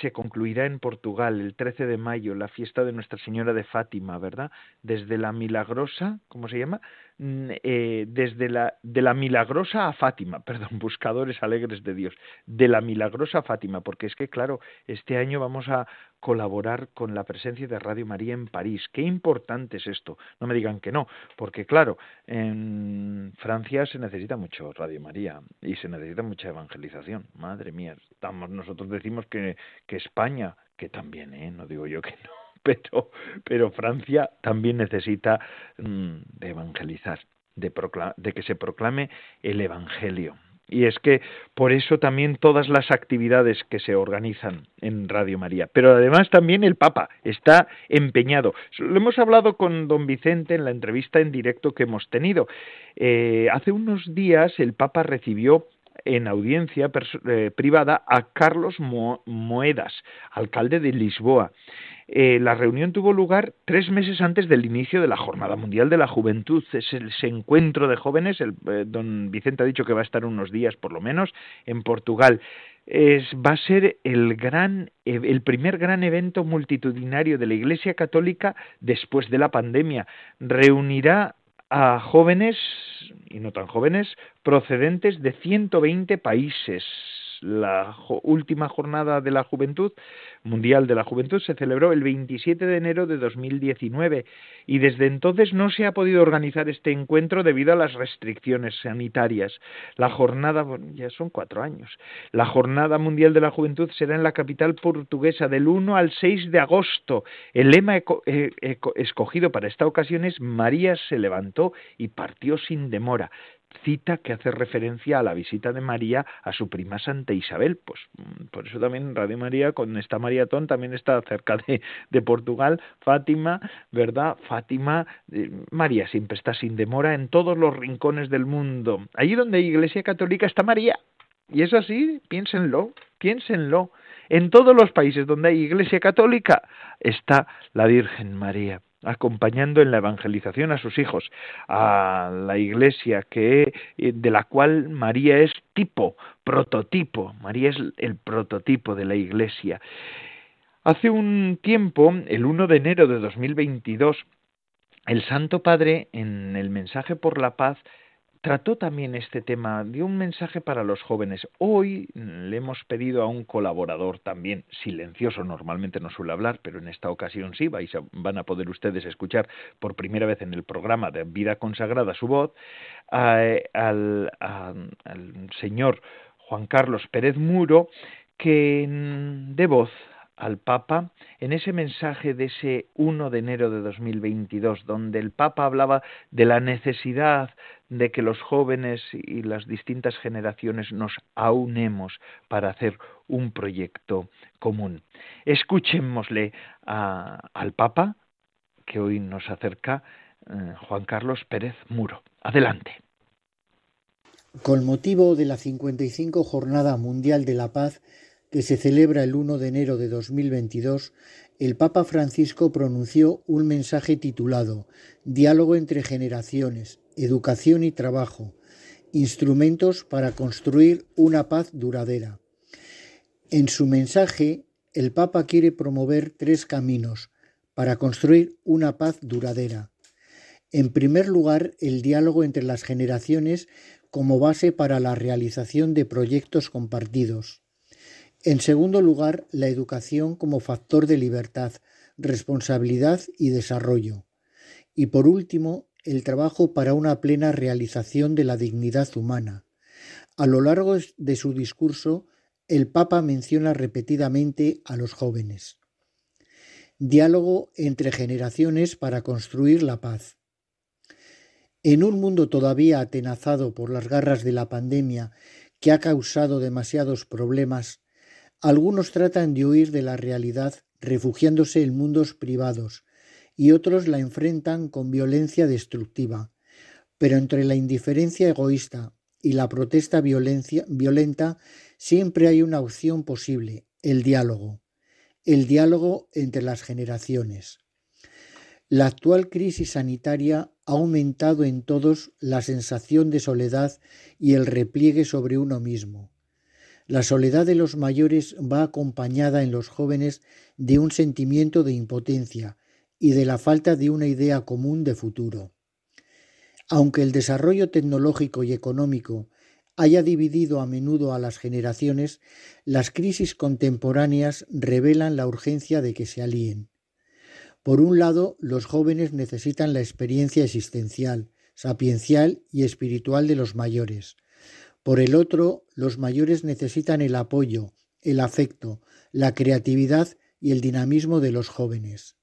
Se concluirá en Portugal el 13 de mayo la fiesta de Nuestra Señora de Fátima, ¿verdad? Desde la milagrosa, ¿cómo se llama? Mm, eh, desde la, de la milagrosa a Fátima, [LAUGHS] perdón, buscadores alegres de Dios, de la milagrosa a Fátima, porque es que, claro, este año vamos a colaborar con la presencia de Radio María en París. Qué importante es esto. No me digan que no, porque, claro, en Francia se necesita mucho Radio María y se necesita mucha evangelización. Madre mía, estamos, nosotros decimos que, que España, que también, ¿eh? no digo yo que no [LAUGHS] pero, pero Francia también necesita mm, de evangelizar, de, que se proclame el Evangelio. Y es que por eso también todas las actividades que se organizan en Radio María. Pero además también el Papa está empeñado. Lo hemos hablado con don Vicente en la entrevista en directo que hemos tenido. Eh, hace unos días el Papa recibió en audiencia eh, privada a Carlos Moedas, alcalde de Lisboa. Eh, la reunión tuvo lugar tres meses antes del inicio de la Jornada Mundial de la Juventud. Es ese encuentro de jóvenes. El, eh, don Vicente ha dicho que va a estar unos días, por lo menos, en Portugal. Va a ser el, gran, el primer gran evento multitudinario de la Iglesia Católica después de la pandemia. Reunirá a jóvenes y no tan jóvenes procedentes de 120 países la última jornada de la juventud, mundial de la juventud, se celebró el 27 de enero de 2019 y desde entonces no se ha podido organizar este encuentro debido a las restricciones sanitarias. La jornada, ya son cuatro años, la jornada mundial de la juventud será en la capital portuguesa del 1 al 6 de agosto. El lema escogido para esta ocasión es María se levantó y partió sin demora cita que hace referencia a la visita de María a su prima Santa Isabel. Pues mm, por eso también Radio María con esta maratón también está cerca de, Portugal. Fátima, ¿verdad? Fátima, eh, María siempre está sin demora en todos los rincones del mundo. Allí donde hay Iglesia Católica está María. Y es así, piénsenlo, piénsenlo. En todos los países donde hay Iglesia Católica está la Virgen María acompañando en la evangelización a sus hijos, a la iglesia que eh, de la cual María es tipo, prototipo, María es el prototipo de la iglesia. Hace un tiempo, el 1 de enero de 2022, el Santo Padre en el mensaje por la paz trató también este tema, dio un mensaje para los jóvenes. Hoy le hemos pedido a un colaborador también, silencioso, normalmente no suele hablar, pero en esta ocasión sí, vais van a poder ustedes escuchar por primera vez en el programa de Vida Consagrada su voz, al, al señor Juan Carlos Pérez Muro, que de voz al Papa en ese mensaje de ese 1 de enero de 2022, donde el Papa hablaba de la necesidad de que los jóvenes y las distintas generaciones nos aunemos para hacer un proyecto común. Escuchémosle al Papa, que hoy nos acerca eh, Juan Carlos Pérez Muro. Adelante. Con motivo de la 55 Jornada Mundial de la Paz, que se celebra el 1 de enero de 2022, el Papa Francisco pronunció un mensaje titulado Diálogo entre generaciones, educación y trabajo, instrumentos para construir una paz duradera. En su mensaje, el Papa quiere promover tres caminos para construir una paz duradera. En primer lugar, el diálogo entre las generaciones como base para la realización de proyectos compartidos. En segundo lugar, la educación como factor de libertad, responsabilidad y desarrollo. Y por último, el trabajo para una plena realización de la dignidad humana. A lo largo de su discurso, el Papa menciona repetidamente a los jóvenes. Diálogo entre generaciones para construir la paz. En un mundo todavía atenazado por las garras de la pandemia que ha causado demasiados problemas, algunos tratan de huir de la realidad refugiándose en mundos privados, y otros la enfrentan con violencia destructiva. Pero entre la indiferencia egoísta y la protesta violenta siempre hay una opción posible, el diálogo, el diálogo entre las generaciones. La actual crisis sanitaria ha aumentado en todos la sensación de soledad y el repliegue sobre uno mismo. La soledad de los mayores va acompañada en los jóvenes de un sentimiento de impotencia, y de la falta de una idea común de futuro. Aunque el desarrollo tecnológico y económico haya dividido a menudo a las generaciones, las crisis contemporáneas revelan la urgencia de que se alíen. Por un lado, los jóvenes necesitan la experiencia existencial, sapiencial y espiritual de los mayores. Por el otro, los mayores necesitan el apoyo, el afecto, la creatividad y el dinamismo de los jóvenes.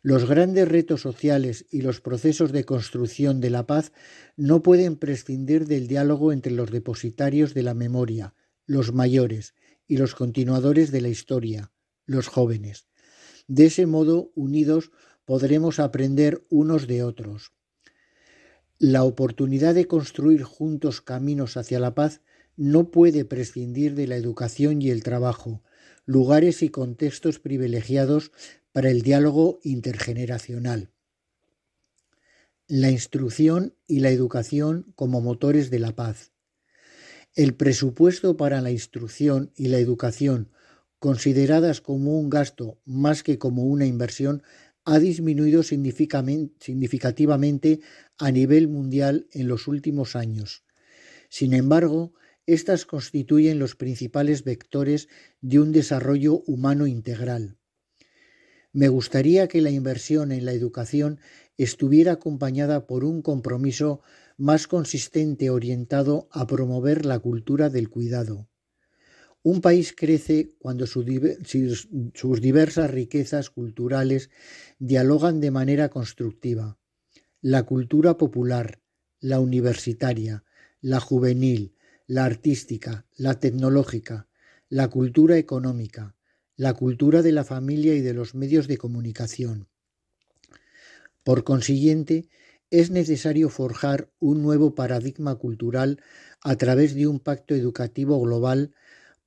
Los grandes retos sociales y los procesos de construcción de la paz no pueden prescindir del diálogo entre los depositarios de la memoria, los mayores, y los continuadores de la historia, los jóvenes. De ese modo, unidos, podremos aprender unos de otros. La oportunidad de construir juntos caminos hacia la paz no puede prescindir de la educación y el trabajo, lugares y contextos privilegiados para el diálogo intergeneracional. La instrucción y la educación como motores de la paz. El presupuesto para la instrucción y la educación, consideradas como un gasto más que como una inversión, ha disminuido significativamente a nivel mundial en los últimos años. Sin embargo, estas constituyen los principales vectores de un desarrollo humano integral. Me gustaría que la inversión en la educación estuviera acompañada por un compromiso más consistente orientado a promover la cultura del cuidado. Un país crece cuando sus diversas riquezas culturales dialogan de manera constructiva. La cultura popular, la universitaria, la juvenil, la artística, la tecnológica, la cultura económica, la cultura de la familia y de los medios de comunicación. Por consiguiente, es necesario forjar un nuevo paradigma cultural a través de un pacto educativo global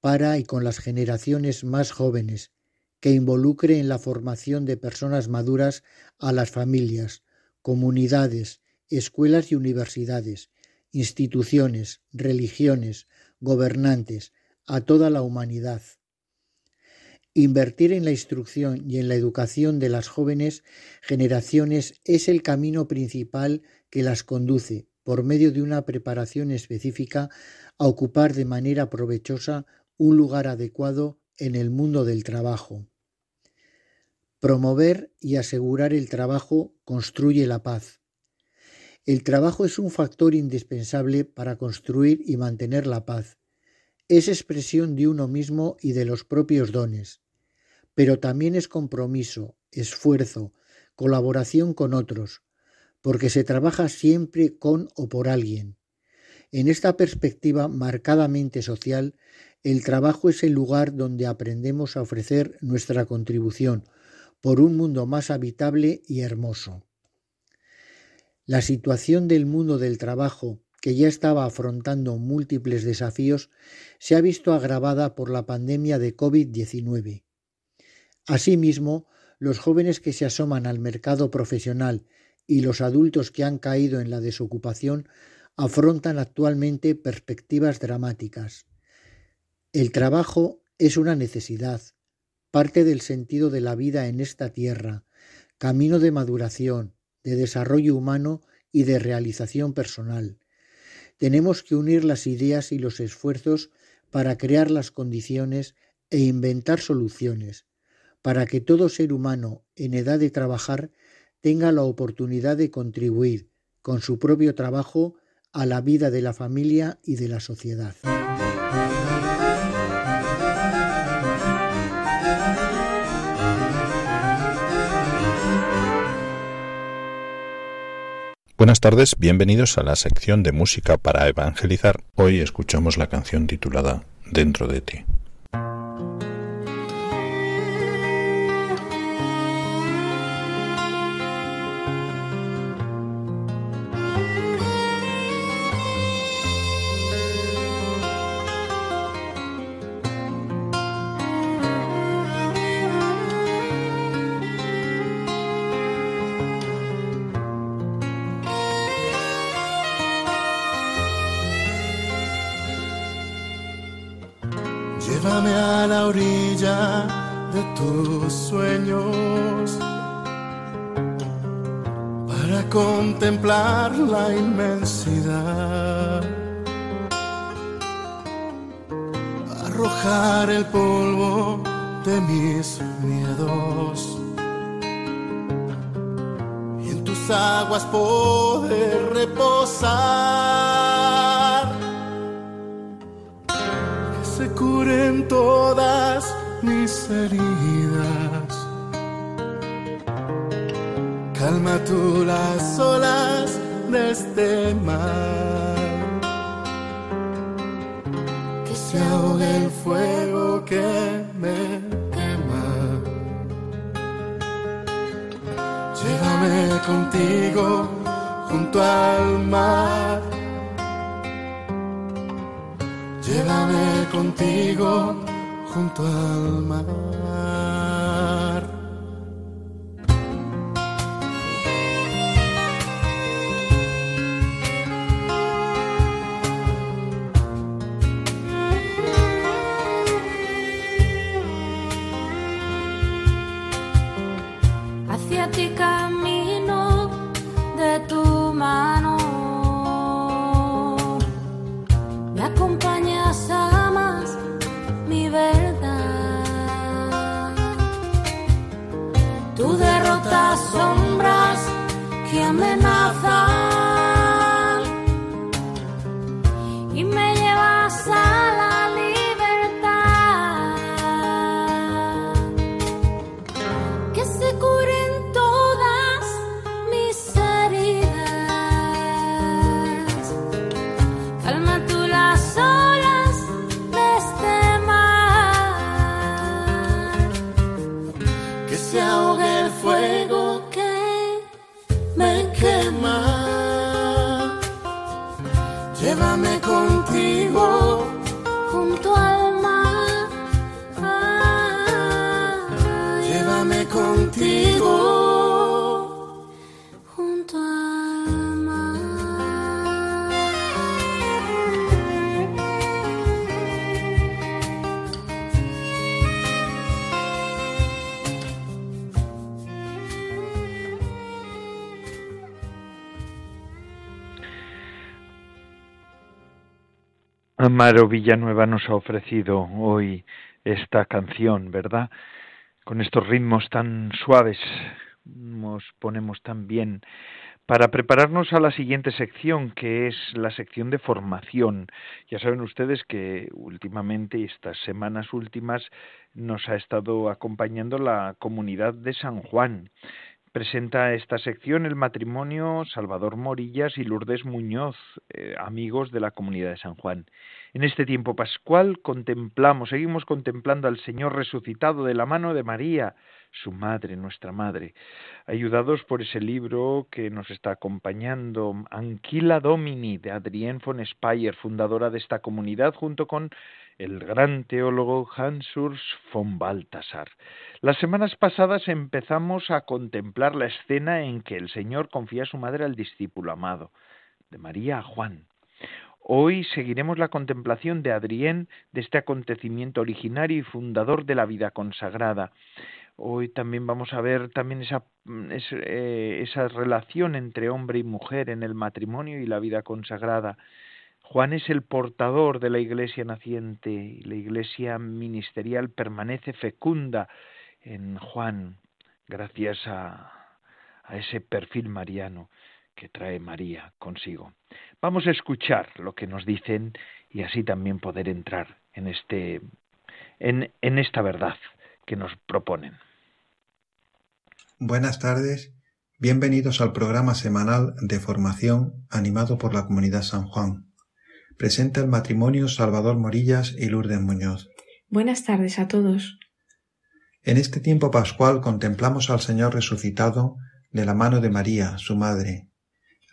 para y con las generaciones más jóvenes, que involucre en la formación de personas maduras a las familias, comunidades, escuelas y universidades, instituciones, religiones, gobernantes, a toda la humanidad. Invertir en la instrucción y en la educación de las jóvenes generaciones es el camino principal que las conduce, por medio de una preparación específica, a ocupar de manera provechosa un lugar adecuado en el mundo del trabajo. Promover y asegurar el trabajo construye la paz. El trabajo es un factor indispensable para construir y mantener la paz. Es expresión de uno mismo y de los propios dones pero también es compromiso, esfuerzo, colaboración con otros, porque se trabaja siempre con o por alguien. En esta perspectiva marcadamente social, el trabajo es el lugar donde aprendemos a ofrecer nuestra contribución por un mundo más habitable y hermoso. La situación del mundo del trabajo, que ya estaba afrontando múltiples desafíos, se ha visto agravada por la pandemia de COVID-19. Asimismo, los jóvenes que se asoman al mercado profesional y los adultos que han caído en la desocupación afrontan actualmente perspectivas dramáticas. El trabajo es una necesidad, parte del sentido de la vida en esta tierra, camino de maduración, de desarrollo humano y de realización personal. Tenemos que unir las ideas y los esfuerzos para crear las condiciones e inventar soluciones, para que todo ser humano en edad de trabajar tenga la oportunidad de contribuir con su propio trabajo a la vida de la familia y de la sociedad. Buenas tardes, bienvenidos a la sección de música para evangelizar. Hoy escuchamos la canción titulada Dentro de ti. Poder reposar, que se curen todas mis heridas. Calma tú las olas de este mar. Que se ahogue el fuego que me quema. Llévame contigo junto al mar. Llévame contigo junto al mar. Llévame contigo junto al mar. llévame contigo. Amaro Villanueva nos ha ofrecido hoy esta canción, ¿verdad? Con estos ritmos tan suaves, nos ponemos tan bien para prepararnos a la siguiente sección, que es la sección de formación. Ya saben ustedes que últimamente, estas semanas últimas, nos ha estado acompañando la comunidad de San Juan. Presenta esta sección el matrimonio Salvador Morillas y Lourdes Muñoz, eh, amigos de la comunidad de San Juan. En este tiempo pascual contemplamos, seguimos contemplando al Señor resucitado de la mano de María, su madre, nuestra madre, ayudados por ese libro que nos está acompañando, Anquila Domini, de Adrienne von Speyer, fundadora de esta comunidad, junto con el gran teólogo Hans Urs von Balthasar. Las semanas pasadas empezamos a contemplar la escena en que el Señor confía a su madre al discípulo amado, de María a Juan. Hoy seguiremos la contemplación de Adrién de este acontecimiento originario y fundador de la vida consagrada. Hoy también vamos a ver también esa, esa, eh, esa relación entre hombre y mujer en el matrimonio y la vida consagrada. Juan es el portador de la iglesia naciente y la iglesia ministerial permanece fecunda en Juan gracias a, ese perfil mariano que trae María consigo. Vamos a escuchar lo que nos dicen y así también poder entrar en este en esta verdad que nos proponen. Buenas tardes, bienvenidos al programa semanal de formación animado por la Comunidad San Juan. Presenta el matrimonio Salvador Morillas y Lourdes Muñoz. Buenas tardes a todos. En este tiempo pascual contemplamos al Señor resucitado de la mano de María, su madre,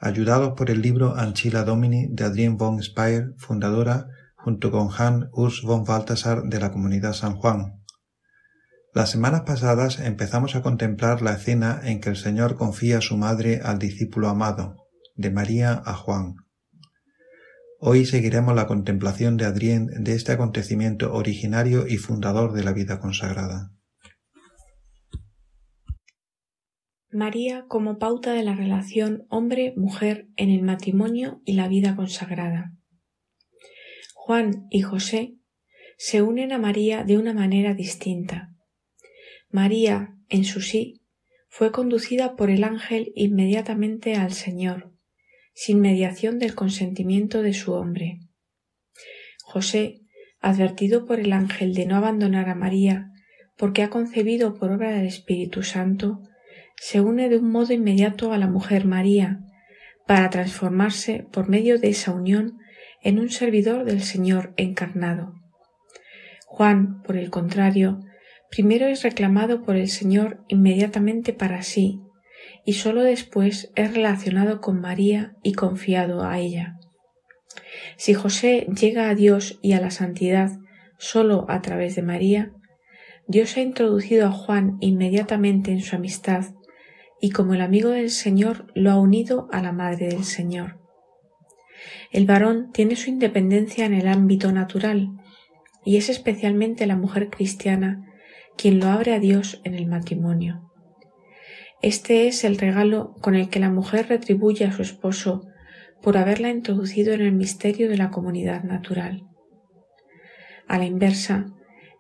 ayudados por el libro Anchila Domini de Adrienne von Speyer, fundadora, junto con Hans Urs von Balthasar de la Comunidad San Juan. Las semanas pasadas empezamos a contemplar la escena en que el Señor confía a su madre al discípulo amado, de María a Juan. Hoy seguiremos la contemplación de Adrien de este acontecimiento originario y fundador de la vida consagrada. María como pauta de la relación hombre-mujer en el matrimonio y la vida consagrada. Juan y José se unen a María de una manera distinta. María, en su sí, fue conducida por el ángel inmediatamente al Señor, sin mediación del consentimiento de su hombre. José, advertido por el ángel de no abandonar a María, porque ha concebido por obra del Espíritu Santo, se une de un modo inmediato a la mujer María, para transformarse por medio de esa unión en un servidor del Señor encarnado. Juan, por el contrario, primero es reclamado por el Señor inmediatamente para sí, y sólo después es relacionado con María y confiado a ella. Si José llega a Dios y a la santidad sólo a través de María, Dios ha introducido a Juan inmediatamente en su amistad y como el amigo del Señor lo ha unido a la Madre del Señor. El varón tiene su independencia en el ámbito natural y es especialmente la mujer cristiana quien lo abre a Dios en el matrimonio. Este es el regalo con el que la mujer retribuye a su esposo por haberla introducido en el misterio de la comunidad natural. A la inversa,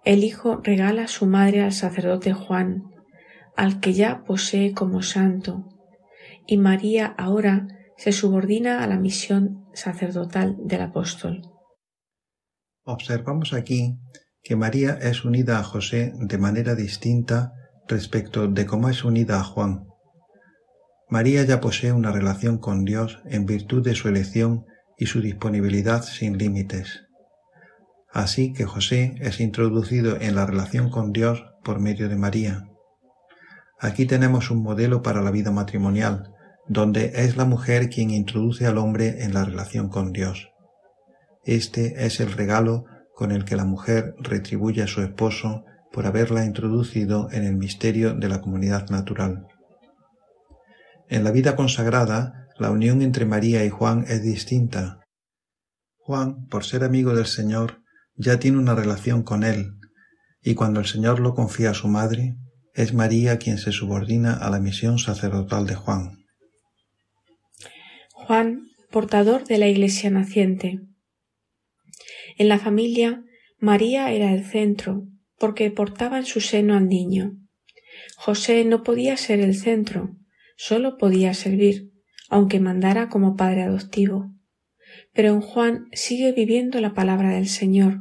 el hijo regala a su madre al sacerdote Juan, al que ya posee como santo, y María ahora se subordina a la misión sacerdotal del apóstol. Observamos aquí que María es unida a José de manera distinta respecto de cómo es unida a Juan. María ya posee una relación con Dios en virtud de su elección y su disponibilidad sin límites. Así que José es introducido en la relación con Dios por medio de María. Aquí tenemos un modelo para la vida matrimonial, donde es la mujer quien introduce al hombre en la relación con Dios. Este es el regalo con el que la mujer retribuye a su esposo por haberla introducido en el misterio de la comunidad natural. En la vida consagrada, la unión entre María y Juan es distinta. Juan, por ser amigo del Señor, ya tiene una relación con él, y cuando el Señor lo confía a su madre, es María quien se subordina a la misión sacerdotal de Juan. Juan, portador de la Iglesia naciente. En la familia, María era el centro, porque portaba en su seno al niño. José no podía ser el centro, solo podía servir, aunque mandara como padre adoptivo. Pero en Juan sigue viviendo la palabra del Señor.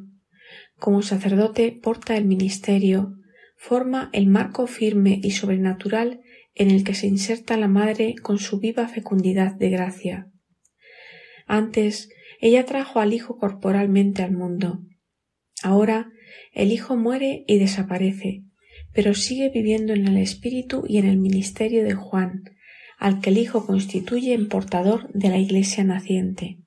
Como sacerdote porta el ministerio, forma el marco firme y sobrenatural en el que se inserta la madre con su viva fecundidad de gracia. Antes, ella trajo al Hijo corporalmente al mundo. Ahora, el Hijo muere y desaparece, pero sigue viviendo en el Espíritu y en el ministerio de Juan, al que el Hijo constituye en portador de la Iglesia naciente.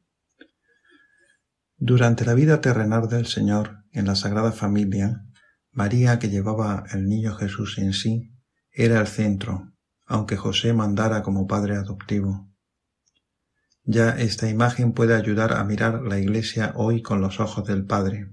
Durante la vida terrenal del Señor en la Sagrada Familia, María, que llevaba el niño Jesús en sí, era el centro, aunque José mandara como padre adoptivo. Ya esta imagen puede ayudar a mirar la Iglesia hoy con los ojos del Padre.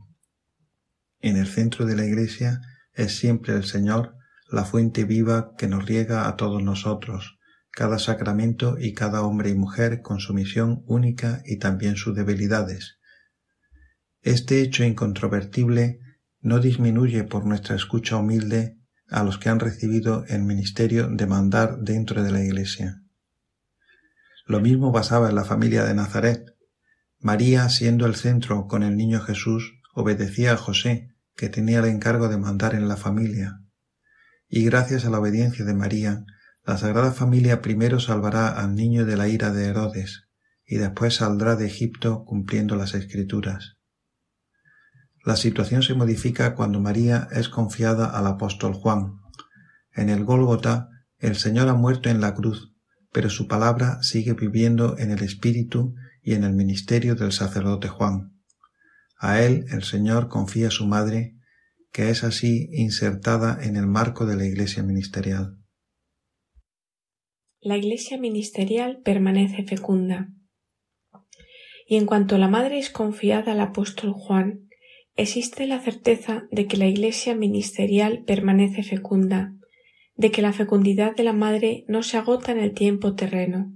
En el centro de la Iglesia es siempre el Señor, la fuente viva que nos riega a todos nosotros, cada sacramento y cada hombre y mujer con su misión única y también sus debilidades. Este hecho incontrovertible no disminuye por nuestra escucha humilde a los que han recibido el ministerio de mandar dentro de la Iglesia. Lo mismo pasaba en la familia de Nazaret. María, siendo el centro con el niño Jesús, obedecía a José, que tenía el encargo de mandar en la familia. Y gracias a la obediencia de María, la Sagrada Familia primero salvará al niño de la ira de Herodes, y después saldrá de Egipto cumpliendo las escrituras. La situación se modifica cuando María es confiada al apóstol Juan. En el Gólgota, el Señor ha muerto en la cruz, pero su palabra sigue viviendo en el espíritu y en el ministerio del sacerdote Juan. A él el Señor confía su madre, que es así insertada en el marco de la iglesia ministerial la iglesia ministerial permanece fecunda. Y en cuanto la madre es confiada al apóstol Juan, existe la certeza de que la iglesia ministerial permanece fecunda, de que la fecundidad de la madre no se agota en el tiempo terreno.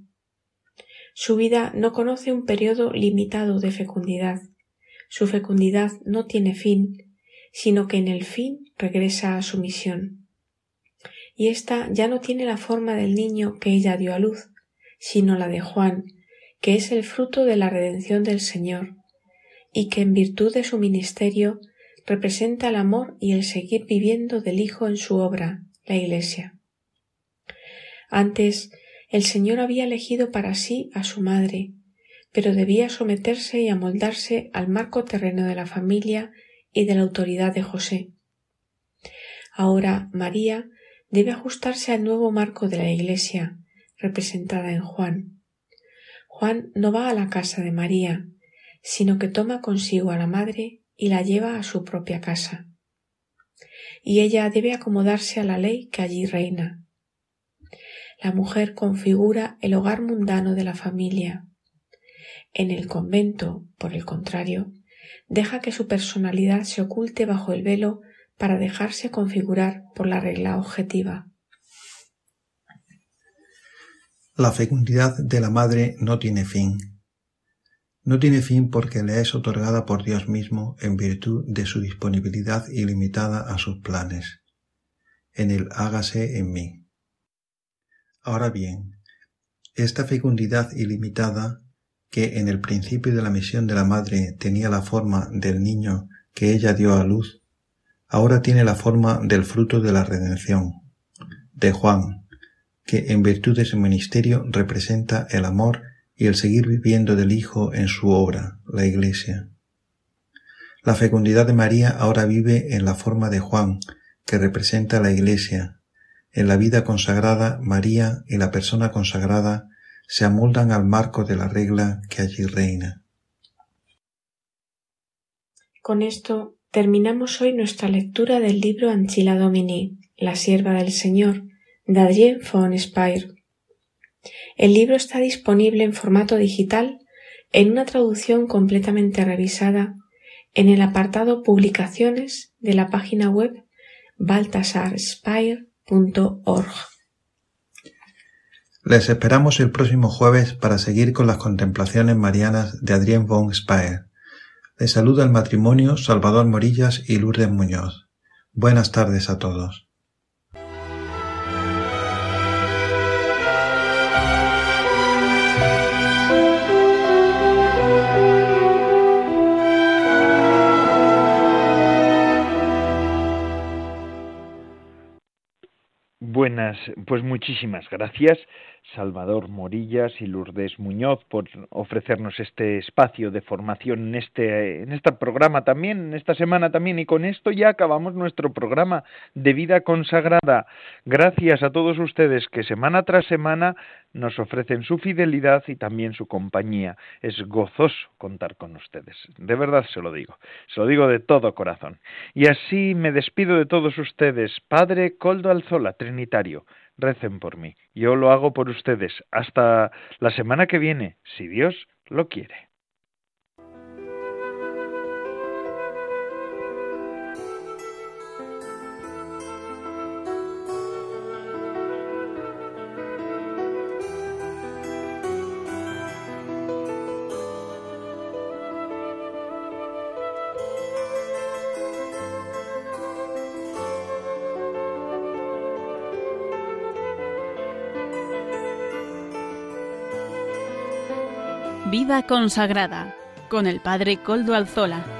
Su vida no conoce un periodo limitado de fecundidad. Su fecundidad no tiene fin, sino que en el fin regresa a su misión y ésta ya no tiene la forma del niño que ella dio a luz, sino la de Juan, que es el fruto de la redención del Señor, y que en virtud de su ministerio representa el amor y el seguir viviendo del Hijo en su obra, la Iglesia. Antes, el Señor había elegido para sí a su madre, pero debía someterse y amoldarse al marco terreno de la familia y de la autoridad de José. Ahora María debe ajustarse al nuevo marco de la Iglesia, representada en Juan. Juan no va a la casa de María, sino que toma consigo a la madre y la lleva a su propia casa. Y ella debe acomodarse a la ley que allí reina. La mujer configura el hogar mundano de la familia. En el convento, por el contrario, deja que su personalidad se oculte bajo el velo para dejarse configurar por la regla objetiva. La fecundidad de la madre no tiene fin. No tiene fin porque le es otorgada por Dios mismo en virtud de su disponibilidad ilimitada a sus planes. En el hágase en mí. Ahora bien, esta fecundidad ilimitada, que en el principio de la misión de la madre tenía la forma del niño que ella dio a luz, ahora tiene la forma del fruto de la redención, de Juan, que en virtud de su ministerio representa el amor y el seguir viviendo del Hijo en su obra, la Iglesia. La fecundidad de María ahora vive en la forma de Juan, que representa la Iglesia. En la vida consagrada, María y la persona consagrada se amoldan al marco de la regla que allí reina. Con esto terminamos hoy nuestra lectura del libro Anchila Domini, La sierva del Señor, de Adrien von Speyer. El libro está disponible en formato digital en una traducción completamente revisada en el apartado Publicaciones de la página web baltasarspire.org. Les esperamos el próximo jueves para seguir con las contemplaciones marianas de Adrien von Speyer. Les saluda el matrimonio Salvador Morillas y Lourdes Muñoz. Buenas tardes a todos. Pues muchísimas gracias, Salvador Morillas y Lourdes Muñoz, por ofrecernos este espacio de formación en este, en este programa también, en esta semana también, y con esto ya acabamos nuestro programa de vida consagrada. Gracias a todos ustedes que semana tras semana nos ofrecen su fidelidad y también su compañía. Es gozoso contar con ustedes. De verdad se lo digo. Se lo digo de todo corazón. Y así me despido de todos ustedes. Padre Coldo Alzola, Trinitario, recen por mí. Yo lo hago por ustedes. Hasta la semana que viene, si Dios lo quiere. Vida consagrada con el Padre Coldo Alzola.